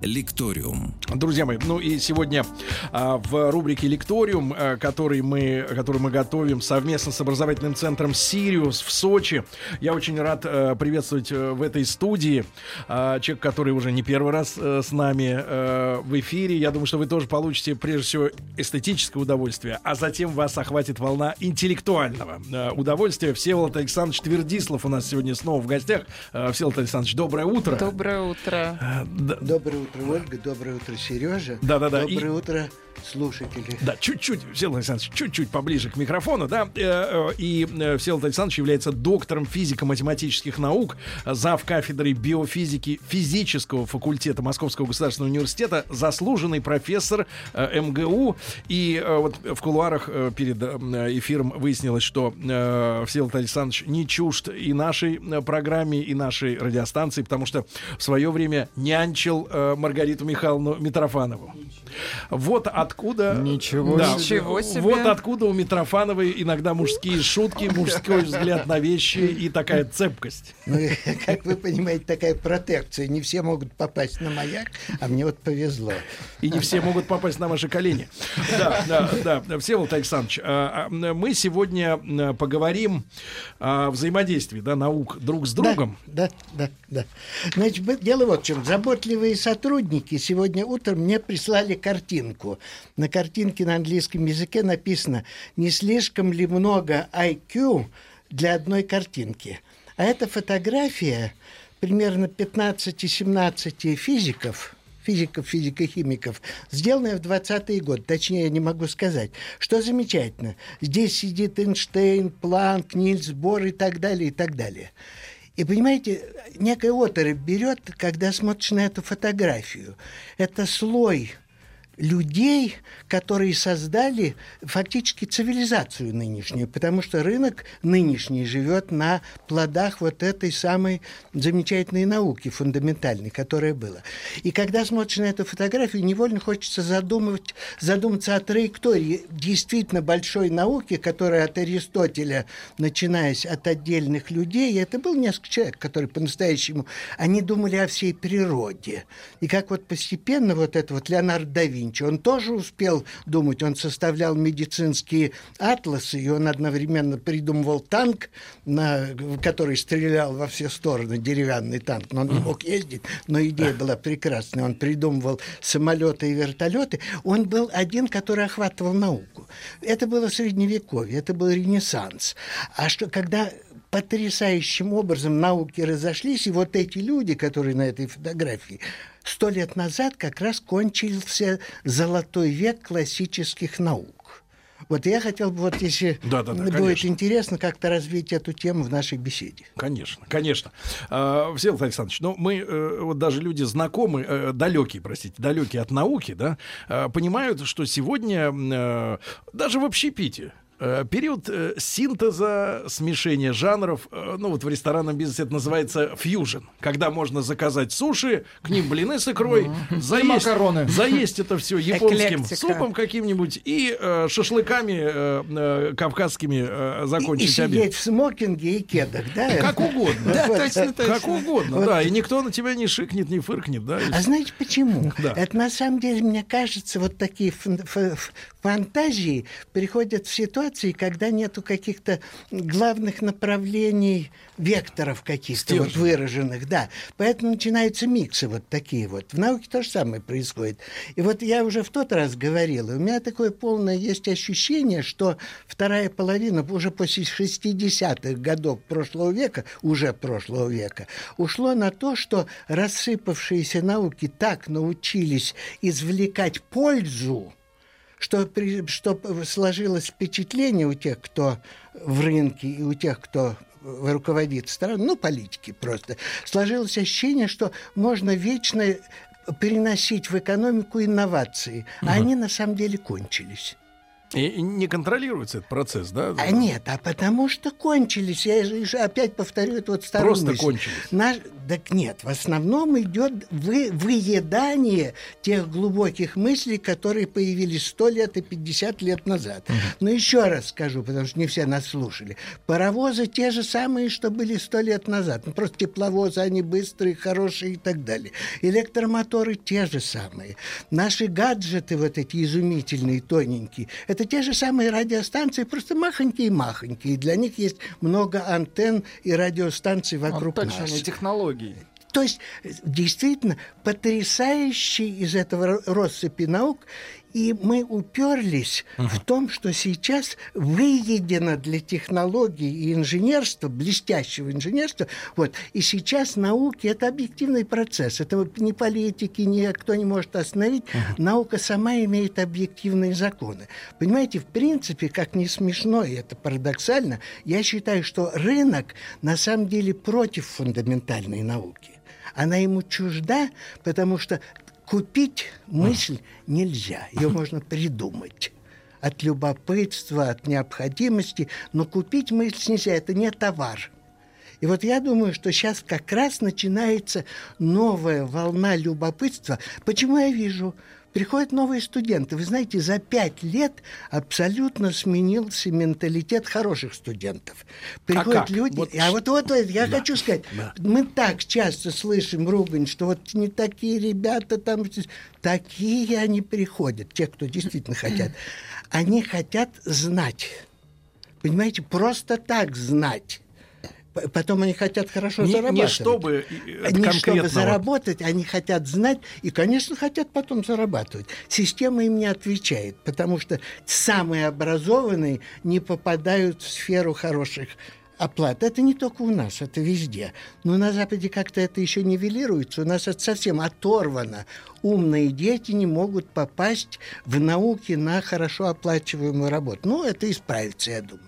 Лекториум. Друзья мои, ну и сегодня а, в рубрике Лекториум, а, который, мы, который мы готовим совместно с образовательным центром Сириус в Сочи, я очень рад а, приветствовать а, в этой студии а, человек, который уже не первый раз а, с нами а, в эфире. Я думаю, что вы тоже получите прежде всего эстетическое удовольствие, а затем вас охватит волна интеллектуального а, удовольствия. Всеволод Александрович Твердислав у нас сегодня снова в гостях. А, Всеволод Александрович, доброе утро. Доброе утро. А, Доброе утро, Ольга. Доброе утро, Сережа. Да-да-да, Доброе и- утро, слушатели. Да, чуть-чуть, Всеволод Александрович, чуть-чуть поближе к микрофону, да. Э, э, И э, Всеволод Александрович является доктором физико-математических наук, зав. кафедрой биофизики физического факультета Московского государственного университета, заслуженный профессор МГУ. И вот в кулуарах перед эфиром выяснилось, что Всеволод Александрович не чужд и нашей программе, и нашей радиостанции, потому что в свое время нянчил Маргариту Михайловну Митрофанову. Вот откуда... Ничего Да. Ничего себе. Вот откуда у Митрофановой иногда мужские шутки, мужской взгляд на вещи и такая цепкость. Ну, как вы понимаете, такая протекция. Не все могут попасть на маяк, а мне вот повезло. И не все могут попасть на ваши колени. Да, да, да. Всеволод Александрович, а, а, мы сегодня а, поговорим о взаимодействии да, наук друг с другом. Да, да, да. Значит, бы- дело вот в чем. Заботливые сотрудники сегодня утром мне прислали картинку. На картинке на английском языке написано «Не слишком ли много IQ для одной картинки?» А эта фотография примерно 15-17 физиков – физиков, физико-химиков, сделанная в 20-е годы, точнее, я не могу сказать. Что замечательно, здесь сидит Эйнштейн, Планк, Нильс Бор и так далее, и так далее. И понимаете, некая оторопь берет, когда смотришь на эту фотографию. Это слой людей, которые создали фактически цивилизацию нынешнюю, потому что рынок нынешний живет на плодах вот этой самой замечательной науки фундаментальной, которая была. И когда смотришь на эту фотографию, невольно хочется задумывать, задуматься о траектории действительно большой науки, которая от Аристотеля, начинаясь от отдельных людей, это был несколько человек, которые по-настоящему, они думали о всей природе. И как вот постепенно вот это вот Леонардо да Винчи, он тоже успел думать, он составлял медицинские атласы, и он одновременно придумывал танк, на, который стрелял во все стороны, деревянный танк, но он не мог ездить, но идея была прекрасная. Он придумывал самолеты и вертолеты. Он был один, который охватывал науку. Это было средневековье, это был Ренессанс. А что, когда потрясающим образом науки разошлись, и вот эти люди, которые на этой фотографии, сто лет назад как раз кончился золотой век классических наук. Вот я хотел бы, вот если Да-да-да, будет конечно. интересно, как-то развить эту тему в нашей беседе. Конечно, конечно. А, Всеволод Александрович, ну мы, э, вот даже люди знакомые, э, далекие, простите, далекие от науки, да, э, понимают, что сегодня даже в общепите период э, синтеза, смешения жанров, э, ну вот в ресторанном бизнесе это называется фьюжн, когда можно заказать суши, к ним блины с икрой, заесть, макароны. заесть это все японским Эклектика. супом каким-нибудь и э, шашлыками э, э, кавказскими э, И, и закончить обед. сидеть в смокинге и кедах, да? Как угодно. Да, точно, точно. Как угодно, да. И никто на тебя не шикнет, не фыркнет, да. А знаете почему? Это на самом деле, мне кажется, вот такие фантазии приходят в ситуации, когда нету каких-то главных направлений, векторов каких-то вот выраженных, да. Поэтому начинаются миксы вот такие вот. В науке то же самое происходит. И вот я уже в тот раз говорил, и у меня такое полное есть ощущение, что вторая половина уже после 60-х годов прошлого века, уже прошлого века, ушло на то, что рассыпавшиеся науки так научились извлекать пользу, что, при- что сложилось впечатление у тех, кто в рынке, и у тех, кто руководит страной, ну, политики просто, сложилось ощущение, что можно вечно переносить в экономику инновации, а они на самом деле кончились. И не контролируется этот процесс, да? А нет, а потому что кончились. Я же опять повторю эту вот старую Просто мысль. кончились. Наш- Так нет, в основном идет вы, выедание тех глубоких мыслей, которые появились сто лет и 50 лет назад. Угу. Но еще раз скажу, потому что не все нас слушали. Паровозы те же самые, что были сто лет назад. Ну, просто тепловозы, они быстрые, хорошие и так далее. Электромоторы те же самые. Наши гаджеты вот эти изумительные, тоненькие, это те же самые радиостанции, просто махонькие-махонькие. Для них есть много антенн и радиостанций вокруг а, нас. Точно, технологии. То есть, действительно, потрясающий из этого россыпи наук и мы уперлись uh-huh. в том, что сейчас выедено для технологий и инженерства, блестящего инженерства, вот, и сейчас науки – это объективный процесс. Это ни политики, ни кто не может остановить. Uh-huh. Наука сама имеет объективные законы. Понимаете, в принципе, как не смешно, и это парадоксально, я считаю, что рынок на самом деле против фундаментальной науки она ему чужда, потому что Купить мысль нельзя, ее можно придумать от любопытства, от необходимости, но купить мысль нельзя, это не товар. И вот я думаю, что сейчас как раз начинается новая волна любопытства. Почему я вижу Приходят новые студенты. Вы знаете, за пять лет абсолютно сменился менталитет хороших студентов. Приходят а как? люди... Вот... А вот, вот, вот я да. хочу сказать, да. мы так часто слышим ругань, что вот не такие ребята там... Такие они приходят, те, кто действительно хотят. Они хотят знать. Понимаете, просто так знать. Потом они хотят хорошо не, зарабатывать. Не чтобы э, Не чтобы заработать, они хотят знать и, конечно, хотят потом зарабатывать. Система им не отвечает, потому что самые образованные не попадают в сферу хороших оплат. Это не только у нас, это везде. Но на Западе как-то это еще нивелируется. У нас это совсем оторвано умные дети не могут попасть в науки на хорошо оплачиваемую работу. Ну, это исправится, я думаю.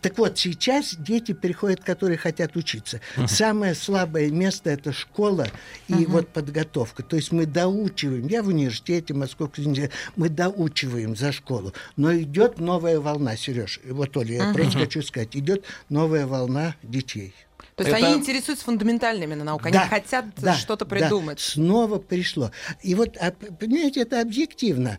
Так вот, сейчас дети приходят, которые хотят учиться. Uh-huh. Самое слабое место – это школа и uh-huh. вот подготовка. То есть мы доучиваем. Я в университете, Московском университете, мы доучиваем за школу. Но идет новая волна, Сереж. Вот, Оля, я uh-huh. просто хочу сказать, идет новая волна детей. То есть это... они интересуются фундаментальными науками, да, они хотят да, что-то придумать. Да, снова пришло. И вот, а, понимаете, это объективно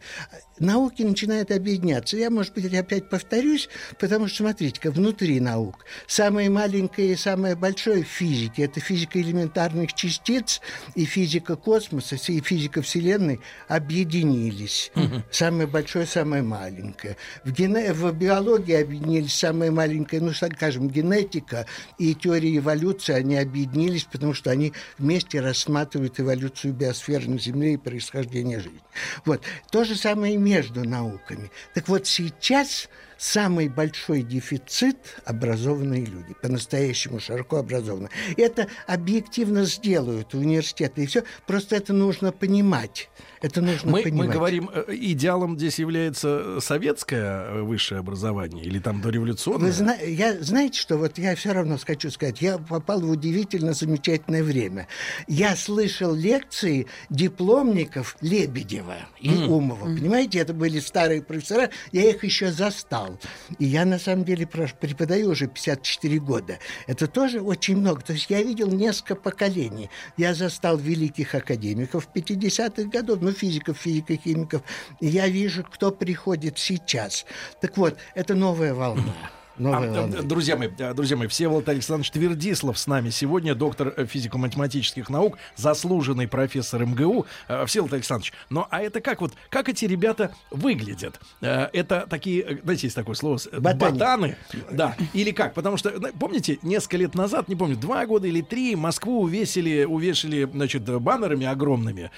науки начинают объединяться. Я, может быть, опять повторюсь, потому что, смотрите-ка, внутри наук самое маленькое и самое большое в физике – это физика элементарных частиц и физика космоса, и физика Вселенной объединились. Угу. Самое большое, самое маленькое. В, гене... в биологии объединились самое маленькое, ну, скажем, генетика и теория эволюции, они объединились, потому что они вместе рассматривают эволюцию биосферы на Земле и происхождение жизни. Вот. То же самое между науками. Так вот сейчас самый большой дефицит – образованные люди, по-настоящему широко образованные. Это объективно сделают университеты, и все. Просто это нужно понимать. Это нужно мы, понимать. Мы говорим, э, идеалом здесь является советское э, высшее образование или там дореволюционное? Вы зна- я, знаете, что вот я все равно хочу сказать, я попал в удивительно замечательное время. Я слышал лекции дипломников Лебедева и mm. Умова. Mm. Понимаете, это были старые профессора, я их еще застал. И я на самом деле преподаю уже 54 года. Это тоже очень много. То есть я видел несколько поколений. Я застал великих академиков 50-х годов, ну, физиков, физико-химиков. Я вижу, кто приходит сейчас. Так вот, это новая волна. А, э, друзья мои, э, друзья мои, Всеволод Александрович Твердислав с нами сегодня, доктор э, физико-математических наук, заслуженный профессор МГУ. Всеволод Александрович, ну а это как вот, как эти ребята выглядят? Это такие, знаете, есть такое слово, Ботани. ботаны, да, или как? Потому что, помните, несколько лет назад, не помню, два года или три, Москву увесили, увешали, значит, баннерами огромными.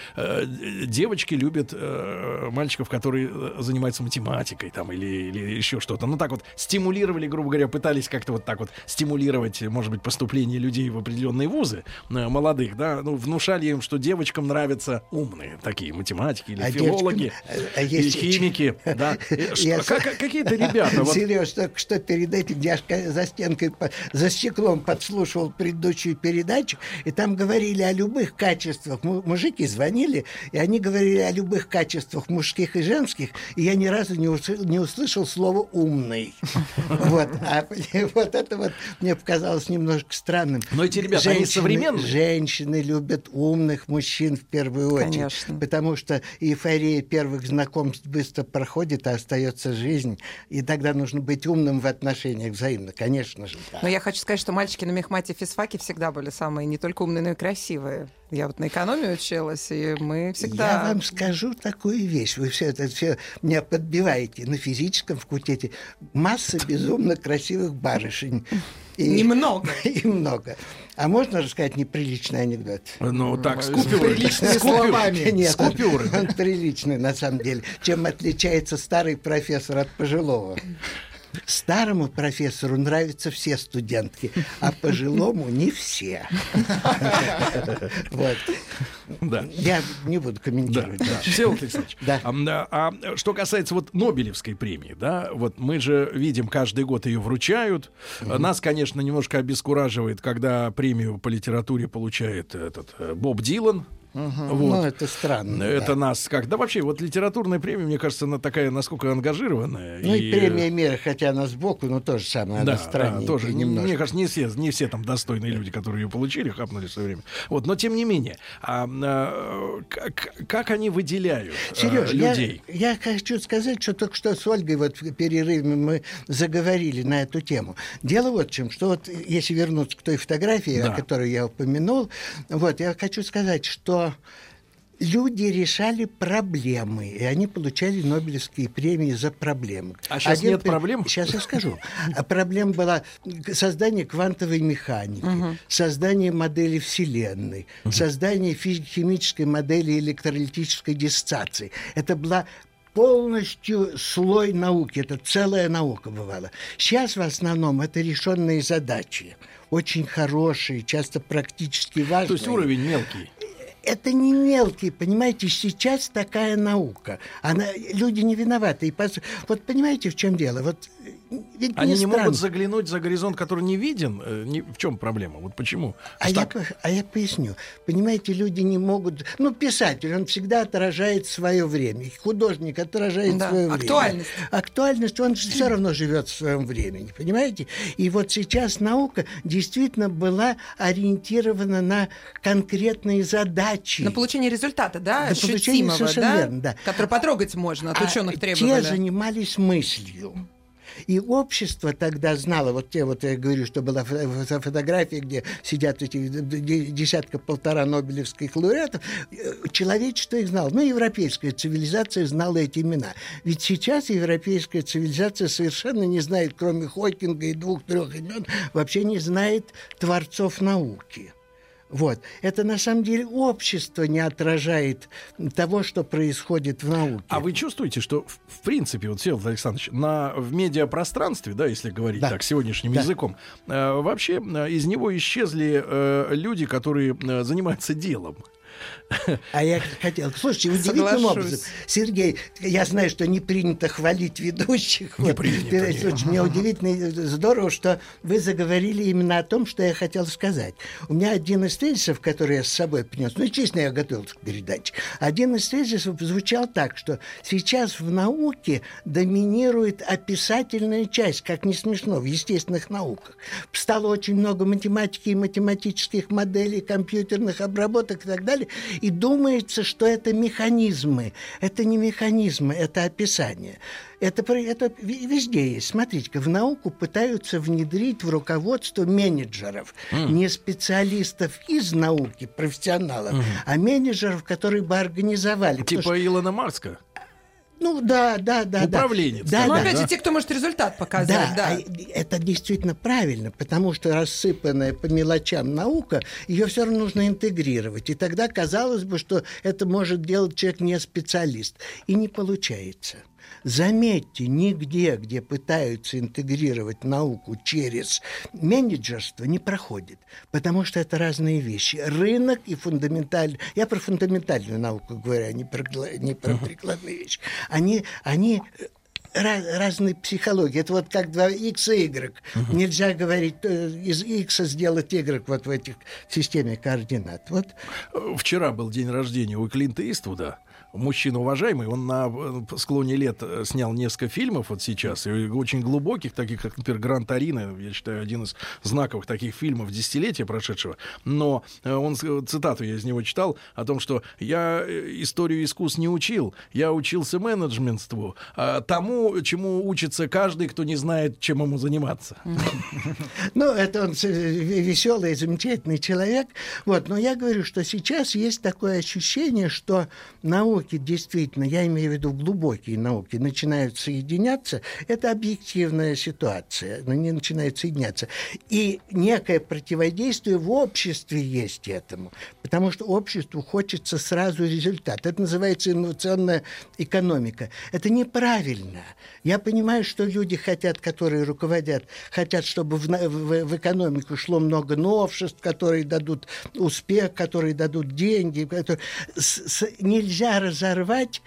Девочки любят мальчиков, которые занимаются математикой там или, или еще что-то. Ну так вот, стимулировали или, грубо говоря, пытались как-то вот так вот стимулировать, может быть, поступление людей в определенные вузы, э, молодых, да, ну, внушали им, что девочкам нравятся умные такие математики или а филологи, девочкам, а или химики, да. Какие-то ребята. Сереж, только что перед этим я за стенкой, за стеклом подслушивал предыдущую передачу, и там говорили о любых качествах. Мужики звонили, и они говорили о любых качествах мужских и женских, и я ни разу не услышал слово «умный». Вот, а вот это вот мне показалось немножко странным. Но эти ребята, женщины, они современные? Женщины любят умных мужчин в первую очередь. Конечно. Потому что эйфория первых знакомств быстро проходит, а остается жизнь. И тогда нужно быть умным в отношениях взаимно, конечно же. Да. Но я хочу сказать, что мальчики на мехмате физфаке всегда были самые не только умные, но и красивые. Я вот на экономию училась, и мы всегда... Я вам скажу такую вещь. Вы все это все меня подбиваете. На физическом факультете масса безумно красивых барышень. И, немного. И много. А можно рассказать неприличный анекдот? Ну, так, с купюрами. Приличными словами. Нет, с купюрами. Он, он приличный, на самом деле. Чем отличается старый профессор от пожилого? Старому профессору нравятся все студентки, а пожилому не все. Вот. Да. Я не буду комментировать. Да, да. Всеволод Александрович, да. А, а что касается вот Нобелевской премии, да, вот мы же видим, каждый год ее вручают. Угу. Нас, конечно, немножко обескураживает, когда премию по литературе получает этот э, Боб Дилан, Угу. Вот. Ну, это странно. Это да. нас как... Да вообще, вот литературная премия, мне кажется, она такая, насколько ангажированная. Ну и, и премия мира, хотя она сбоку, но тоже самое, да, она да, тоже. Немножко. Мне кажется, не все, не все там достойные люди, которые ее получили, хапнули в свое время. Вот, но тем не менее, а, а, как, как они выделяют Сереж, а, людей? Я, я хочу сказать, что только что с Ольгой вот в перерыве мы заговорили на эту тему. Дело вот в чем, что вот если вернуться к той фотографии, да. о которой я упомянул, вот я хочу сказать, что люди решали проблемы, и они получали Нобелевские премии за проблемы. А сейчас Один, нет проблем? Сейчас я скажу. А проблема была создание квантовой механики, угу. создание модели Вселенной, угу. создание химической модели электролитической диссоциации. Это была полностью слой науки. Это целая наука бывала. Сейчас в основном это решенные задачи. Очень хорошие, часто практически важные. То есть уровень мелкий это не мелкий, понимаете, сейчас такая наука. Она, люди не виноваты. И, вот понимаете, в чем дело? Вот ведь Они не странно. могут заглянуть за горизонт, который не виден. Э, не, в чем проблема? Вот почему? А я, а я поясню. Понимаете, люди не могут... Ну, писатель, он всегда отражает свое время. Художник отражает да. свое Актуальность. время. Актуальность. Он все равно живет в своем времени. Понимаете? И вот сейчас наука действительно была ориентирована на конкретные задачи. На получение результата, да? На получение, совершенно да? верно, да. Который потрогать можно, от а ученых требовали. Те занимались мыслью. И общество тогда знало, вот те вот я говорю, что была фотография, где сидят эти десятка-полтора нобелевских лауреатов, э, человечество их знало. Ну, европейская цивилизация знала эти имена. Ведь сейчас европейская цивилизация совершенно не знает, кроме Хокинга и двух-трех имен, вообще не знает творцов науки. Вот. Это на самом деле общество не отражает того, что происходит в науке. А вы чувствуете, что в, принципе, вот Всеволод Александрович, на, в медиапространстве, да, если говорить да. так сегодняшним да. языком, э, вообще э, из него исчезли э, люди, которые э, занимаются делом. А я хотел... Слушайте, удивительным Соглашусь. образом, Сергей, я знаю, что не принято хвалить ведущих. Не вот, принято. Очень мне удивительно здорово, что вы заговорили именно о том, что я хотел сказать. У меня один из тезисов, который я с собой принес, ну, честно, я готовился к передаче, один из тезисов звучал так, что сейчас в науке доминирует описательная часть, как не смешно, в естественных науках. Стало очень много математики и математических моделей, компьютерных обработок и так далее, и думается, что это механизмы. Это не механизмы, это описание. Это, это везде есть. Смотрите, в науку пытаются внедрить в руководство менеджеров, mm. не специалистов из науки, профессионалов, mm. а менеджеров, которые бы организовали. Типа что... Илона Марска? Ну да, да, да. Управленец. Да, да, Но да, опять же, те, кто может результат показать. Да, да. А это действительно правильно, потому что рассыпанная по мелочам наука, ее все равно нужно интегрировать. И тогда казалось бы, что это может делать человек не специалист. И не получается. Заметьте, нигде, где пытаются интегрировать науку через менеджерство, не проходит, потому что это разные вещи. Рынок и фундаментальный... Я про фундаментальную науку говорю, а не про, не про прикладные вещи. Они, они э, раз, разные психологии. Это вот как два x и y. Uh-huh. Нельзя говорить э, из x сделать y вот в этих системе координат. Вот. Вчера был день рождения у Клинта Иствуда. Мужчина уважаемый, он на э, склоне лет э, снял несколько фильмов вот сейчас, и очень глубоких, таких как, например, Гран Торино, я считаю, один из знаковых таких фильмов десятилетия прошедшего. Но э, он, цитату я из него читал, о том, что я историю искусств не учил, я учился менеджментству, а тому, чему учится каждый, кто не знает, чем ему заниматься. Ну, это он веселый, замечательный человек. Вот, но я говорю, что сейчас есть такое ощущение, что науки действительно, я имею в виду глубокие науки, начинают соединяться. Это объективная ситуация, они начинают соединяться. И некое противодействие в обществе есть этому, потому что обществу хочется сразу результат. Это называется инновационная экономика. Это неправильно. Я понимаю, что люди хотят, которые руководят, хотят, чтобы в, в, в экономику шло много новшеств, которые дадут успех, которые дадут деньги. Которые... С, с, нельзя разорвать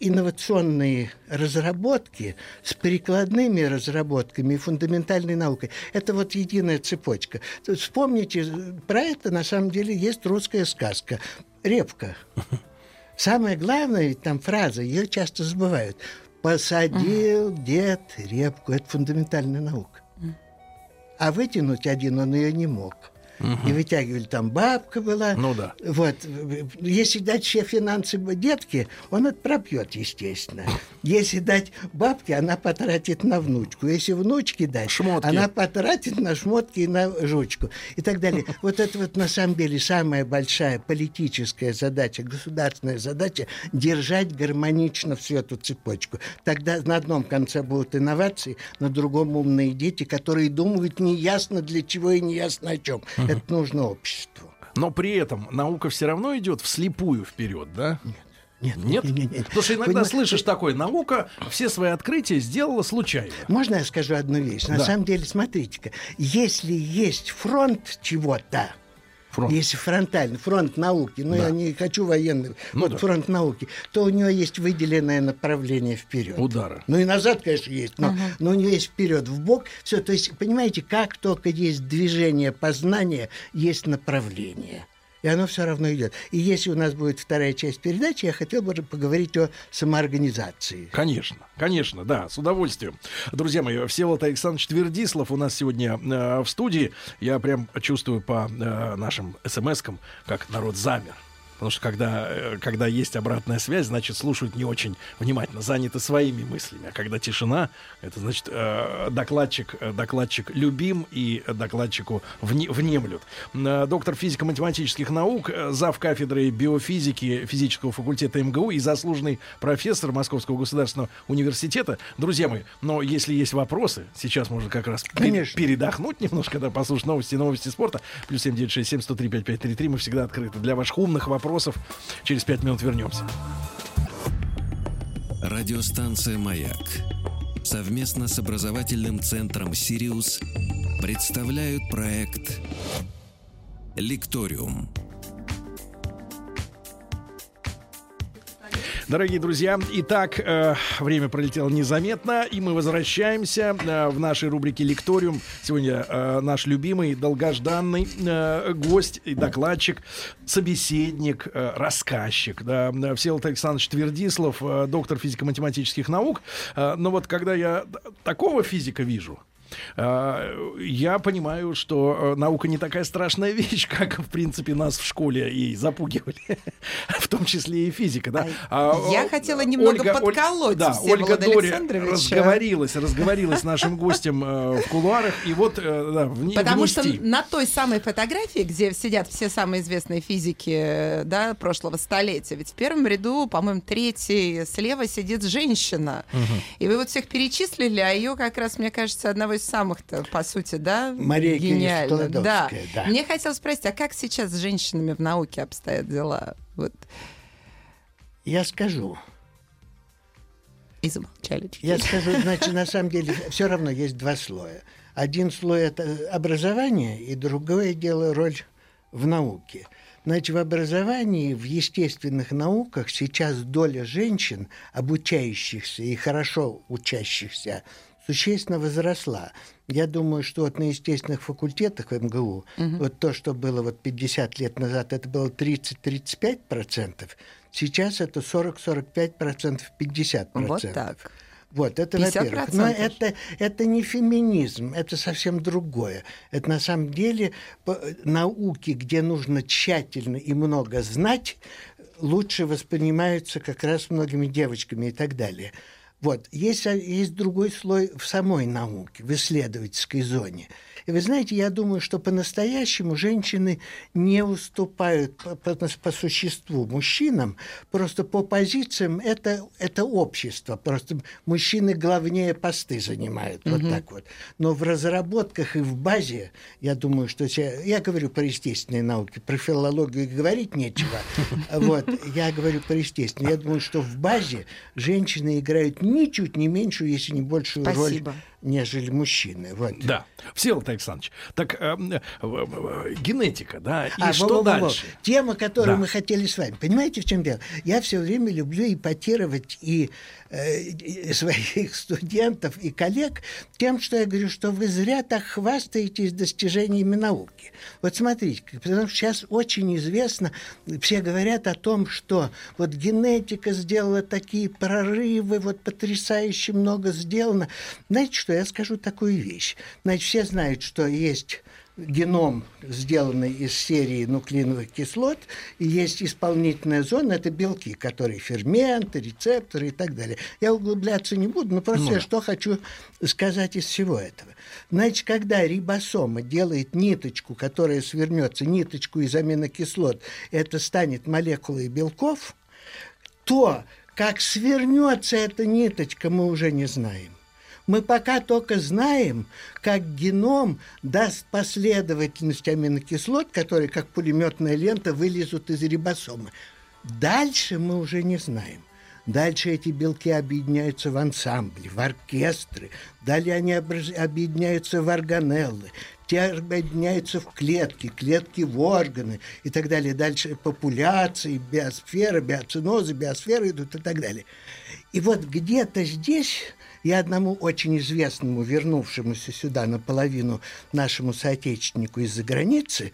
инновационные разработки с прикладными разработками и фундаментальной наукой. Это вот единая цепочка. Вспомните, про это на самом деле есть русская сказка «Репка». Самое главное, там фраза, ее часто забывают. «Посадил дед репку». Это фундаментальная наука. А вытянуть один он ее не мог угу. и вытягивали. Там бабка была. Ну да. Вот. Если дать все финансы детке, он это пропьет, естественно. Если дать бабке, она потратит на внучку. Если внучке дать, шмотки. она потратит на шмотки и на жучку. И так далее. Вот это вот на самом деле самая большая политическая задача, государственная задача держать гармонично всю эту цепочку. Тогда на одном конце будут инновации, на другом умные дети, которые думают неясно для чего и неясно о чем. Это нужно обществу. Но при этом наука все равно идет вслепую вперед, да? Нет. Нет, нет, нет, нет, нет. Потому что иногда Понимаете, слышишь такое, наука все свои открытия сделала случайно. Можно я скажу одну вещь? На да. самом деле, смотрите-ка, если есть фронт чего-то, Фронт. Если фронтальный, фронт науки, ну да. я не хочу военный, ну, вот да. фронт науки, то у него есть выделенное направление вперед. Удара. Ну и назад, конечно, есть, но, uh но у него есть вперед, в бок. Все, то есть, понимаете, как только есть движение познания, есть направление и оно все равно идет. И если у нас будет вторая часть передачи, я хотел бы поговорить о самоорганизации. Конечно, конечно, да, с удовольствием. Друзья мои, Всеволод Александрович Твердислав у нас сегодня э, в студии. Я прям чувствую по э, нашим смс-кам, как народ замер. Потому что когда, э, когда есть обратная связь, значит, слушают не очень внимательно, заняты своими мыслями. А когда тишина, это значит, э, докладчик, э, докладчик любим и докладчику внемлют. Доктор физико-математических наук, зав. кафедры биофизики физического факультета МГУ и заслуженный профессор Московского государственного университета. Друзья мои, но если есть вопросы, сейчас можно как раз Конечно. передохнуть немножко, да, послушать новости, новости спорта. Плюс 7967 103 5533. Мы всегда открыты для ваших умных вопросов вопросов. Через пять минут вернемся. Радиостанция «Маяк» совместно с образовательным центром «Сириус» представляют проект «Лекториум». Дорогие друзья, итак, э, время пролетело незаметно, и мы возвращаемся э, в нашей рубрике «Лекториум». Сегодня э, наш любимый, долгожданный э, гость и докладчик, собеседник, э, рассказчик, да, Всеволод Александрович Твердислав, э, доктор физико-математических наук. Э, но вот когда я такого физика вижу, я понимаю, что э, наука не такая страшная вещь, как, в принципе, нас в школе и запугивали, в том числе и физика. Да? А, я хотела немного Ольга, подколоть да, Ольга Дори разговорилась, разговорилась с нашим гостем э, в кулуарах, и вот э, да, в, Потому что на той самой фотографии, где сидят все самые известные физики да, прошлого столетия, ведь в первом ряду, по-моему, третий слева сидит женщина. Угу. И вы вот всех перечислили, а ее как раз, мне кажется, одного из самых-то, по сути, да, Мария гениально. Да. да. Мне хотелось спросить, а как сейчас с женщинами в науке обстоят дела? Вот. Я скажу. И замолчали. Я скажу, значит, на самом деле все равно есть два слоя. Один слой это образование, и другое дело роль в науке. Значит, в образовании, в естественных науках сейчас доля женщин, обучающихся и хорошо учащихся, существенно возросла. Я думаю, что вот на естественных факультетах в МГУ, угу. вот то, что было вот 50 лет назад, это было 30-35%, Сейчас это 40-45%, 50%. Вот так. Вот, это во-первых. Но это, это не феминизм, это совсем другое. Это на самом деле науки, где нужно тщательно и много знать, лучше воспринимаются как раз многими девочками и так далее. Вот. Есть, есть другой слой в самой науке, в исследовательской зоне – и вы знаете, я думаю, что по-настоящему женщины не уступают по, по, по существу мужчинам, просто по позициям это, это общество. Просто мужчины главнее посты занимают, угу. вот так вот. Но в разработках и в базе, я думаю, что... Я говорю про естественные науки, про филологию говорить нечего. Вот, я говорю про естественные. Я думаю, что в базе женщины играют ничуть не меньшую, если не большую Спасибо. роль нежели мужчины. Вот. Да. Всеволод Александрович, так э, э, э, генетика, да, и а, что во, во, дальше? Во. Тема, которую да. мы хотели с вами. Понимаете, в чем дело? Я все время люблю ипотировать и Э, своих студентов и коллег тем, что я говорю, что вы зря так хвастаетесь достижениями науки. Вот смотрите, потому что сейчас очень известно, все говорят о том, что вот генетика сделала такие прорывы, вот потрясающе много сделано. Знаете что, я скажу такую вещь. Значит, все знают, что есть геном, сделанный из серии нуклеиновых кислот, и есть исполнительная зона, это белки, которые ферменты, рецепторы и так далее. Я углубляться не буду, но просто ну. я что хочу сказать из всего этого. Значит, когда рибосома делает ниточку, которая свернется, ниточку из аминокислот, это станет молекулой белков, то как свернется эта ниточка, мы уже не знаем. Мы пока только знаем, как геном даст последовательность аминокислот, которые, как пулеметная лента, вылезут из рибосомы. Дальше мы уже не знаем. Дальше эти белки объединяются в ансамбли, в оркестры. Далее они объединяются в органеллы. Те объединяются в клетки, клетки в органы и так далее. Дальше популяции, биосфера, биоцинозы, биосферы идут и так далее. И вот где-то здесь я одному очень известному, вернувшемуся сюда наполовину нашему соотечественнику из-за границы,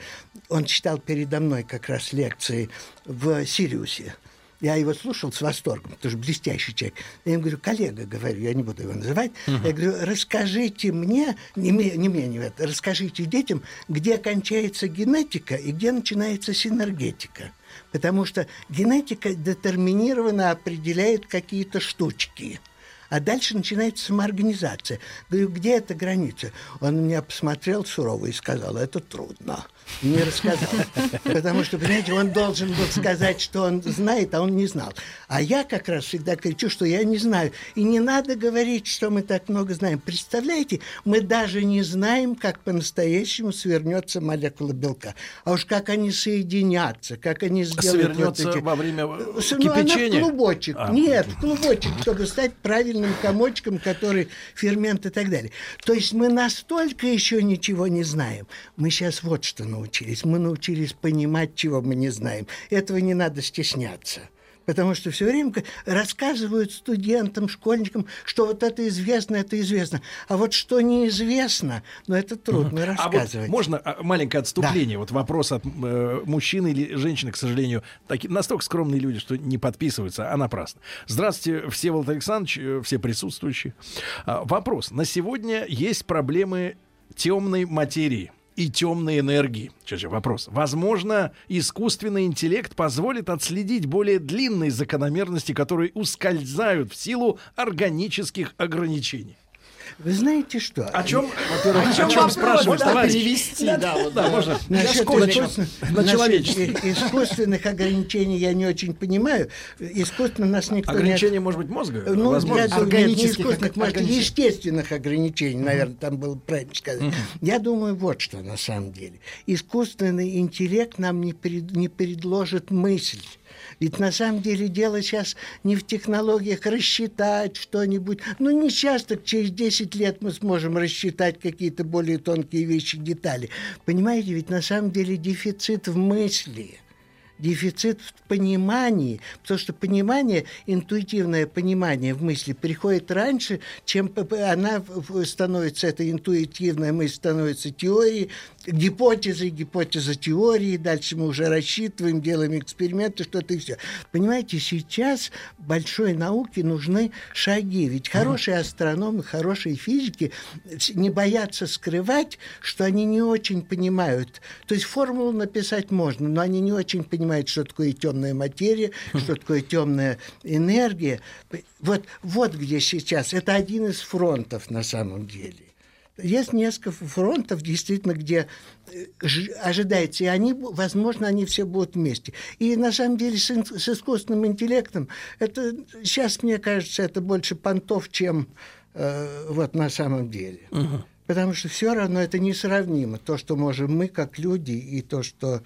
он читал передо мной как раз лекции в Сириусе. Я его слушал с восторгом, потому что блестящий человек. Я ему говорю, коллега, говорю, я не буду его называть. Uh-huh. Я говорю, расскажите мне, не, не мне, не это, расскажите детям, где кончается генетика и где начинается синергетика. Потому что генетика детерминированно определяет какие-то штучки. А дальше начинается самоорганизация. Говорю, где эта граница? Он меня посмотрел сурово и сказал, это трудно не рассказал. Потому что, понимаете, он должен был сказать, что он знает, а он не знал. А я как раз всегда кричу, что я не знаю. И не надо говорить, что мы так много знаем. Представляете, мы даже не знаем, как по-настоящему свернется молекула белка. А уж как они соединятся, как они сделают... Свернется вот эти... во время кипячения? Ну, она в клубочек. А. Нет, в клубочек, чтобы стать правильным комочком, который фермент и так далее. То есть мы настолько еще ничего не знаем. Мы сейчас вот что научились. Мы научились понимать, чего мы не знаем. Этого не надо стесняться. Потому что все время рассказывают студентам, школьникам, что вот это известно, это известно. А вот что неизвестно, ну это трудно угу. рассказывать. А вот можно а, маленькое отступление? Да. Вот вопрос от э, мужчины или женщины, к сожалению, такие, настолько скромные люди, что не подписываются, а напрасно. Здравствуйте, Всеволод Александрович, э, все присутствующие. А, вопрос. На сегодня есть проблемы темной материи и темной энергии. Сейчас же вопрос. Возможно, искусственный интеллект позволит отследить более длинные закономерности, которые ускользают в силу органических ограничений. Вы знаете что? О чем, о чем, о чем спрашиваешь, товарищ? перевести, да, да, вот, да, можно. Насчет, на человеческих. Искусственных ограничений я не очень понимаю. Искусственно нас никто Ограничения, не... может быть, мозга? Ну, возможно. Я думаю, нет, не искусственных, может, естественных ограничений, наверное, там было правильно сказать. Я думаю, вот что на самом деле. Искусственный интеллект нам не, пред, не предложит мысль. Ведь на самом деле дело сейчас не в технологиях рассчитать что-нибудь. Ну, не сейчас, так через 10 лет мы сможем рассчитать какие-то более тонкие вещи, детали. Понимаете, ведь на самом деле дефицит в мысли – дефицит в понимании, потому что понимание, интуитивное понимание в мысли приходит раньше, чем она становится, эта интуитивная мысль становится теорией, гипотезой, гипотеза теории, дальше мы уже рассчитываем, делаем эксперименты, что-то и все. Понимаете, сейчас большой науке нужны шаги, ведь хорошие астрономы, хорошие физики не боятся скрывать, что они не очень понимают. То есть формулу написать можно, но они не очень понимают, что такое темная материя, что такое темная энергия. Вот, вот где сейчас. Это один из фронтов на самом деле. Есть несколько фронтов, действительно, где э, ожидается, и они, возможно, они все будут вместе. И на самом деле с, с искусственным интеллектом, это сейчас, мне кажется, это больше понтов, чем э, вот на самом деле. Угу. Потому что все равно это несравнимо. То, что можем мы, как люди, и то, что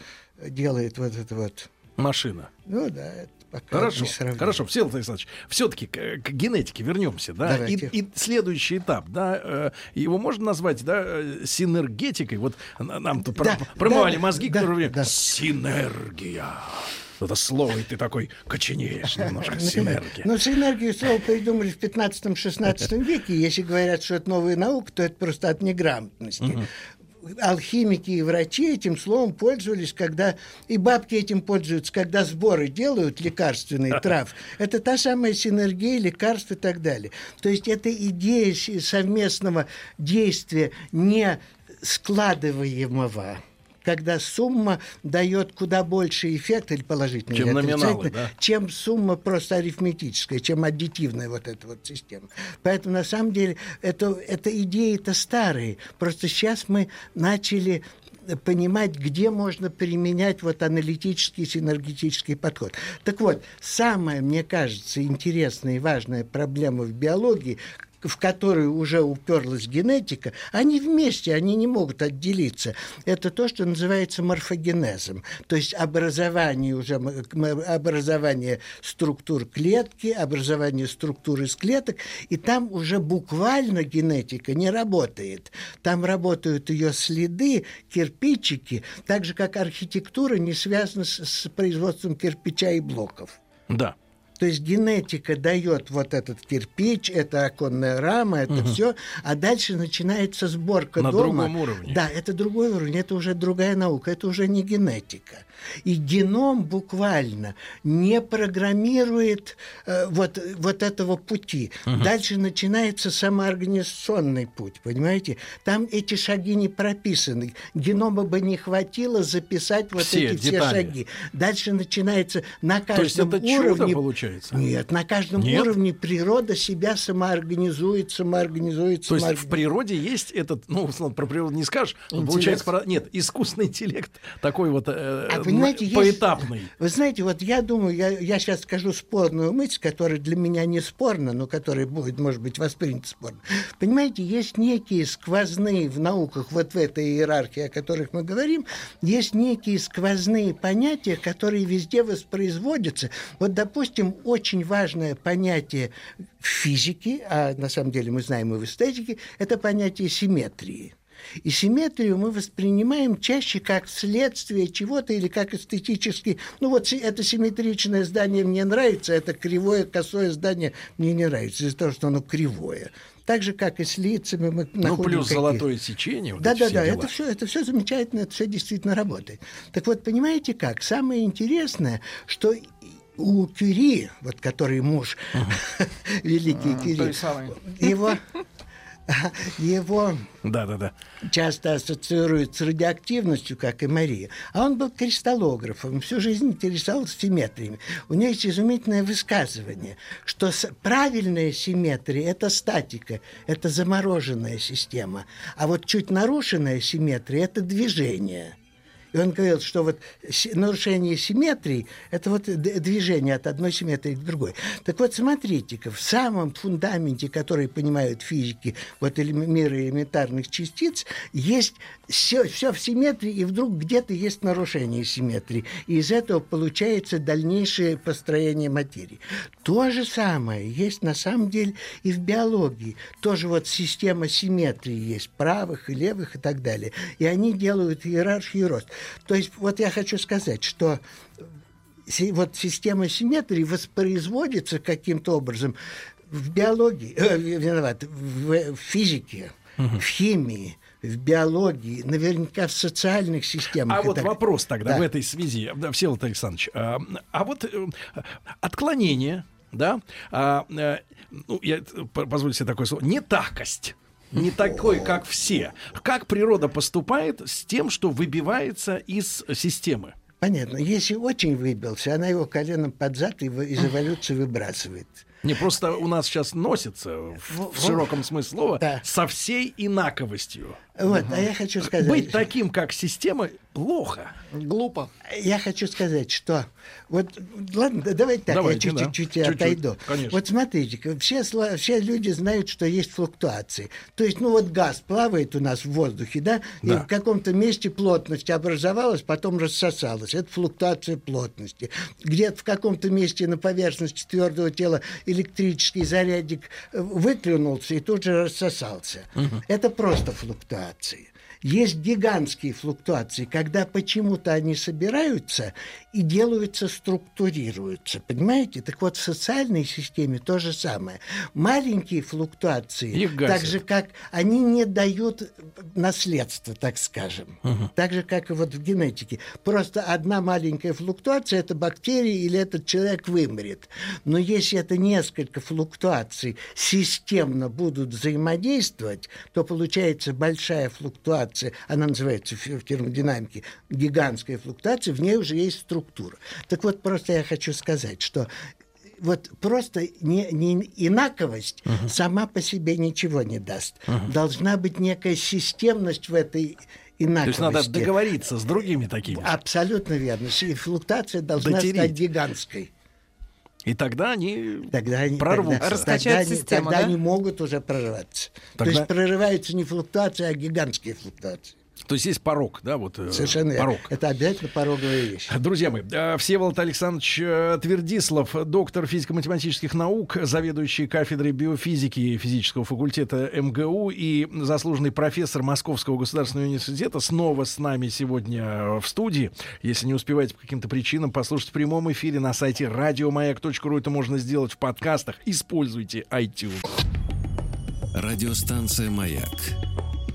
делает вот это вот... Машина. Ну да, это пока хорошо, хорошо, Всеволод Александрович, все-таки к, к генетике вернемся, да, и, и следующий этап, да, э, его можно назвать, да, синергетикой, вот нам тут да, промывали да, мозги, да, которые да. синергия это слово, и ты такой коченеешь немножко, синергия. Ну, синергию слово придумали в 15-16 веке. Если говорят, что это новая наука, то это просто от неграмотности алхимики и врачи этим словом пользовались, когда и бабки этим пользуются, когда сборы делают лекарственные трав. Это та самая синергия, лекарств и так далее. То есть это идея совместного действия не складываемого когда сумма дает куда больше эффекта или положительный, чем, номиналы, да? чем сумма просто арифметическая, чем аддитивная вот эта вот система. Поэтому на самом деле это, это идеи-то старые. Просто сейчас мы начали понимать, где можно применять вот аналитический синергетический подход. Так вот, самая, мне кажется, интересная и важная проблема в биологии, в которую уже уперлась генетика, они вместе, они не могут отделиться. Это то, что называется морфогенезом, то есть образование уже образование структур клетки, образование структур из клеток, и там уже буквально генетика не работает. Там работают ее следы, кирпичики, так же как архитектура не связана с, с производством кирпича и блоков. Да. То есть генетика дает вот этот кирпич, это оконная рама, это угу. все, а дальше начинается сборка На дома. На другом уровне. Да, это другой уровень, это уже другая наука, это уже не генетика. И геном буквально не программирует э, вот, вот этого пути. Угу. Дальше начинается самоорганизационный путь, понимаете? Там эти шаги не прописаны. Генома бы не хватило записать вот все эти детали. все шаги. Дальше начинается на каждом То есть это уровне... Получается? Нет, на каждом Нет? уровне природа себя самоорганизует, самоорганизует, То есть в природе есть этот, ну, про природу не скажешь, интеллект. получается, про... нет, искусственный интеллект такой вот э, а понимаете, поэтапный. Есть, вы знаете, вот я думаю, я, я сейчас скажу спорную мысль, которая для меня не спорна, но которая будет, может быть, воспринята спорно. Понимаете, есть некие сквозные в науках, вот в этой иерархии, о которых мы говорим, есть некие сквозные понятия, которые везде воспроизводятся. Вот, допустим, очень важное понятие в физике, а на самом деле мы знаем и в эстетике, это понятие симметрии. И симметрию мы воспринимаем чаще как следствие чего-то или как эстетически. Ну вот это симметричное здание мне нравится, это кривое, косое здание мне не нравится из-за того, что оно кривое. Так же, как и с лицами мы Ну, плюс золотое сечение. Вот да, да, да, это все, это все замечательно, это все действительно работает. Так вот, понимаете как? Самое интересное, что у Кюри, вот который муж, великий Кюри, его его да, да, да. часто ассоциируют с радиоактивностью, как и Мария. А он был кристаллографом, всю жизнь интересовался симметриями. У него есть изумительное высказывание, что правильная симметрия – это статика, это замороженная система. А вот чуть нарушенная симметрия – это движение – и он говорил, что вот нарушение симметрии – это вот движение от одной симметрии к другой. Так вот, смотрите-ка, в самом фундаменте, который понимают физики, вот мира элементарных частиц, есть все, все в симметрии, и вдруг где-то есть нарушение симметрии. И из этого получается дальнейшее построение материи. То же самое есть на самом деле и в биологии. Тоже вот система симметрии есть, правых и левых и так далее. И они делают иерархию рост. То есть вот я хочу сказать, что вот система симметрии воспроизводится каким-то образом в биологии, э, виноват, в, в физике, угу. в химии, в биологии, наверняка в социальных системах. А вот так... вопрос тогда да. в этой связи, Всеволод Александрович, а, а вот э, отклонение, да, а, а, ну, я позволю себе такое слово, не такость не такой, как все. Как природа поступает с тем, что выбивается из системы? Понятно. Если очень выбился, она его коленом под зад из эволюции выбрасывает. Не, просто у нас сейчас носится в, в широком смысле слова да. со всей инаковостью. Вот, угу. а я хочу сказать... Быть таким, как система, плохо. Глупо. Я хочу сказать, что... Вот, ладно, давайте так, давайте, я чуть-чуть да. отойду. Чуть-чуть, вот смотрите, все, все люди знают, что есть флуктуации. То есть, ну вот газ плавает у нас в воздухе, да, да. и в каком-то месте плотность образовалась, потом рассосалась. Это флуктуация плотности. Где-то в каком-то месте на поверхности твердого тела электрический зарядик э, выклюнулся и тут же рассосался. Угу. Это просто флуктуации. Есть гигантские флуктуации, когда почему-то они собираются и делаются, структурируются. Понимаете? Так вот, в социальной системе то же самое. Маленькие флуктуации, так же как они не дают наследство, так скажем. Угу. Так же, как и вот в генетике. Просто одна маленькая флуктуация – это бактерия или этот человек вымрет. Но если это несколько флуктуаций системно будут взаимодействовать, то получается большая флуктуация флуктуация, она называется в термодинамике гигантская флуктуация, в ней уже есть структура. Так вот, просто я хочу сказать, что вот просто не, не инаковость uh-huh. сама по себе ничего не даст. Uh-huh. Должна быть некая системность в этой инаковости. То есть надо договориться с другими такими. Абсолютно верно. И флуктуация должна Дотереть. стать гигантской. И тогда они тогда они, прорвутся. Тогда, тогда, они, систему, тогда да? они могут уже прорываться. Тогда... То есть прорываются не флуктуации, а гигантские флуктуации. То есть есть порог, да, вот э, Совершенно порог. Это обязательно пороговая вещь. Друзья мои, э, Всеволод Александрович э, Твердислав, доктор физико-математических наук, заведующий кафедрой биофизики и физического факультета МГУ и заслуженный профессор Московского государственного университета, снова с нами сегодня в студии. Если не успеваете по каким-то причинам послушать в прямом эфире на сайте радиомаяк.ру, это можно сделать в подкастах. Используйте iTunes. Радиостанция «Маяк»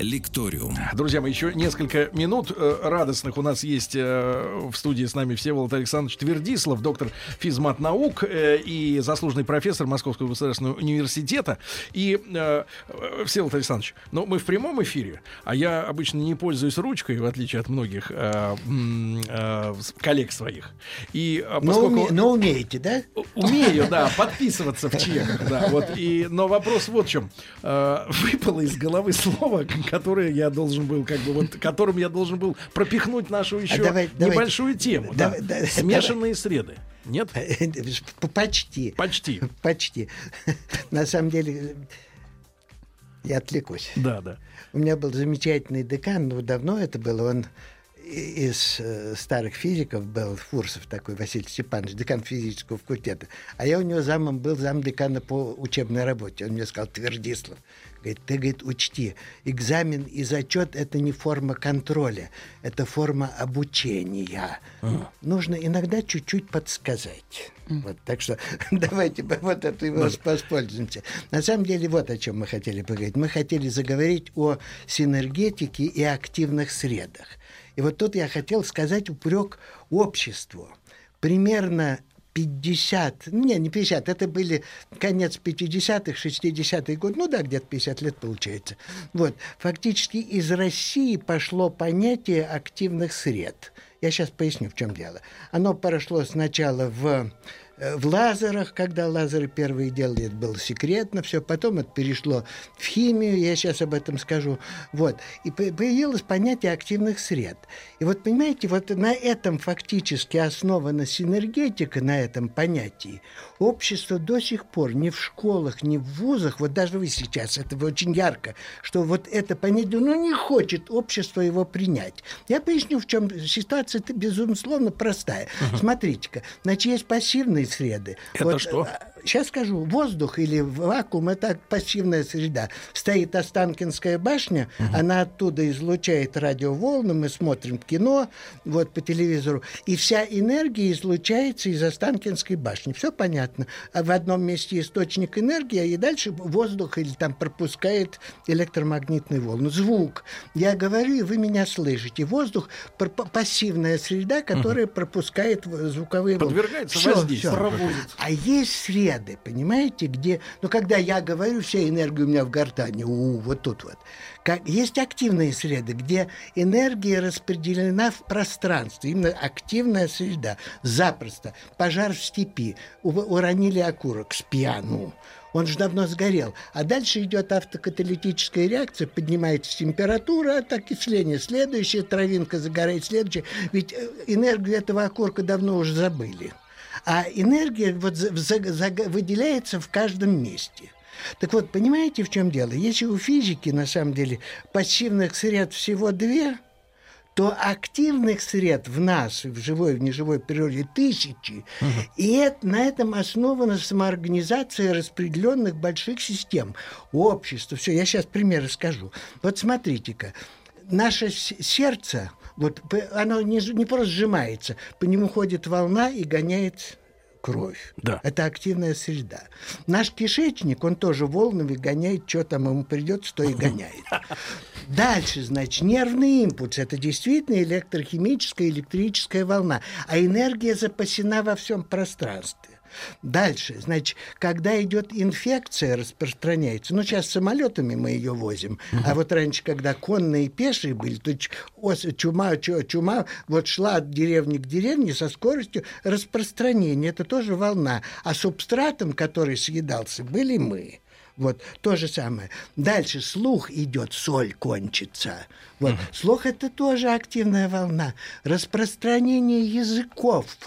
Лекториум. Друзья мои, еще несколько минут э, радостных у нас есть э, в студии с нами Всеволод Александрович Твердислав, доктор физмат наук э, и заслуженный профессор Московского государственного университета. И, э, Всеволод Александрович, ну, мы в прямом эфире, а я обычно не пользуюсь ручкой, в отличие от многих э, э, коллег своих. И, поскольку... но, уме... но умеете, да? Умею, да, подписываться в чеках, да. Вот, и, но вопрос вот в чем. Э, выпало из головы слово, которые я должен был, как бы, вот, которым я должен был пропихнуть нашу еще а давай, небольшую давайте, тему. Давай, да. Смешанные давай. среды. Нет? Почти. Почти. Почти. На самом деле, я отвлекусь. Да, да. У меня был замечательный декан, ну, давно это было, он из э, старых физиков был Фурсов такой, Василий Степанович, декан физического факультета. А я у него замом был зам декана по учебной работе. Он мне сказал, Твердислав, Говорит, ты, говорит, учти, экзамен и зачет – это не форма контроля, это форма обучения. Mm. Нужно иногда чуть-чуть подсказать. Mm. Вот, так что давайте вот это его mm. воспользуемся. На самом деле вот о чем мы хотели поговорить. Мы хотели заговорить о синергетике и активных средах. И вот тут я хотел сказать упрек обществу. Примерно 50, ну, не, не 50, это были конец 50-х, 60-х год, ну да, где-то 50 лет получается. Вот, фактически из России пошло понятие активных сред. Я сейчас поясню, в чем дело. Оно прошло сначала в в лазерах, когда лазеры первые делали, это было секретно, все. Потом это перешло в химию, я сейчас об этом скажу. Вот. И появилось понятие активных сред. И вот, понимаете, вот на этом фактически основана синергетика, на этом понятии. Общество до сих пор ни в школах, ни в вузах, вот даже вы сейчас, это очень ярко, что вот это понятие, ну, не хочет общество его принять. Я поясню, в чем ситуация-то, безусловно, простая. Uh-huh. Смотрите-ка, значит, есть пассивные среды. Это вот, что? Сейчас скажу, воздух или вакуум – это пассивная среда. Стоит Останкинская башня, угу. она оттуда излучает радиоволны, мы смотрим кино вот по телевизору, и вся энергия излучается из Останкинской башни. Все понятно. А в одном месте источник энергии, и дальше воздух или там пропускает электромагнитные волны. Звук. Я говорю, и вы меня слышите. Воздух – пассивная среда, которая угу. пропускает звуковые волны. Подвергается воздействию. А есть среды, понимаете, где... Ну, когда я говорю, вся энергия у меня в гортане, у, вот тут вот. Как, есть активные среды, где энергия распределена в пространстве, именно активная среда, запросто. Пожар в степи, уронили окурок с пьяну, он же давно сгорел. А дальше идет автокаталитическая реакция, поднимается температура от окисления, следующая травинка загорает, следующая. Ведь э, энергию этого окурка давно уже забыли. А энергия вот выделяется в каждом месте. Так вот, понимаете, в чем дело? Если у физики, на самом деле, пассивных сред всего две, то активных сред в нас, в живой, в неживой природе тысячи. Угу. И это, на этом основана самоорганизация распределенных больших систем, общества. Все, я сейчас примеры скажу. Вот смотрите-ка, наше сердце, вот оно не, не просто сжимается, по нему ходит волна и гоняет кровь. Да. Это активная среда. Наш кишечник, он тоже волнами гоняет, что там ему придется, то и гоняет. Дальше, значит, нервный импульс. Это действительно электрохимическая, электрическая волна. А энергия запасена во всем пространстве. Дальше, значит, когда идет инфекция, распространяется, ну, сейчас самолетами мы ее возим, угу. а вот раньше, когда конные и пешие были, то чума, чума вот шла от деревни к деревне со скоростью распространения, это тоже волна. А субстратом, который съедался, были мы. Вот то же самое. Дальше слух идет, соль кончится. Вот. Слух это тоже активная волна. Распространение языков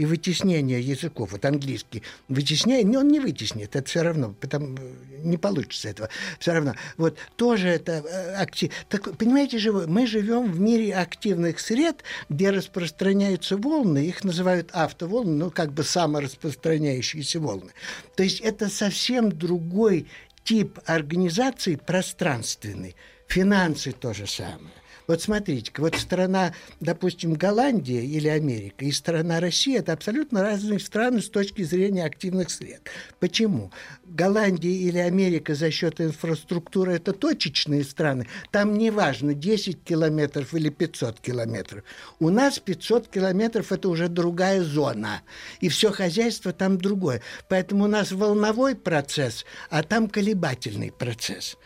и вытеснение языков. Вот английский вытесняет, он не вытеснит, это все равно, потому не получится этого. Все равно. Вот тоже это э, актив. Так, понимаете же, мы живем в мире активных сред, где распространяются волны, их называют автоволны, ну, как бы самораспространяющиеся волны. То есть это совсем другой тип организации пространственный. Финансы то же самое. Вот смотрите, вот страна, допустим, Голландия или Америка и страна Россия – это абсолютно разные страны с точки зрения активных сред. Почему? Голландия или Америка за счет инфраструктуры – это точечные страны. Там не важно, 10 километров или 500 километров. У нас 500 километров – это уже другая зона. И все хозяйство там другое. Поэтому у нас волновой процесс, а там колебательный процесс.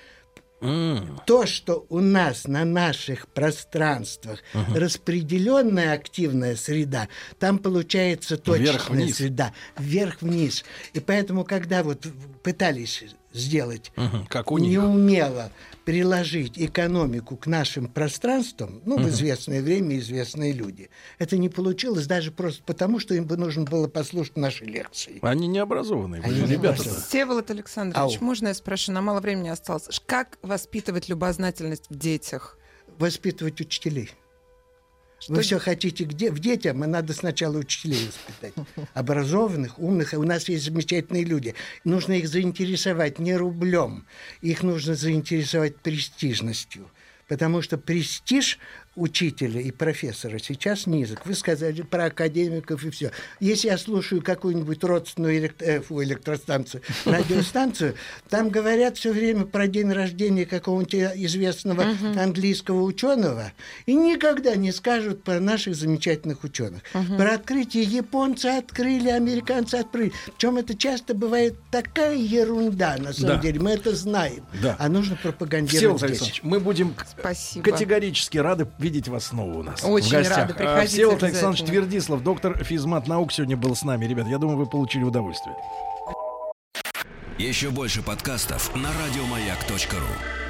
Mm. То, что у нас на наших пространствах uh-huh. распределенная активная среда, там получается точечная среда, вверх-вниз. И поэтому, когда вот пытались сделать угу, как у неумело приложить экономику к нашим пространствам, ну, угу. в известное время известные люди. Это не получилось даже просто потому, что им бы нужно было послушать наши лекции. Они не образованные, Они ребята. Всеволод Александрович, Ау. можно я спрошу? На мало времени осталось. Как воспитывать любознательность в детях? Воспитывать учителей. Что... Вы все хотите где? В детям, и надо сначала учителей воспитать. Образованных, умных. У нас есть замечательные люди. Нужно их заинтересовать не рублем. Их нужно заинтересовать престижностью. Потому что престиж учителя и профессора сейчас низок. Вы сказали про академиков и все. Если я слушаю какую-нибудь родственную электро... э, электростанцию, радиостанцию, там говорят все время про день рождения какого-нибудь известного английского ученого и никогда не скажут про наших замечательных ученых. Про открытие японцы открыли, американцы открыли. Причем это часто бывает такая ерунда, на самом да. деле. Мы это знаем. Да. А нужно пропагандировать здесь. Мы будем Спасибо. категорически рады видеть вас снова у нас. Очень в гостях. рада, приходите. Всеволод Александрович Твердислав, доктор физмат наук, сегодня был с нами. Ребят, я думаю, вы получили удовольствие. Еще больше подкастов на радиомаяк.ру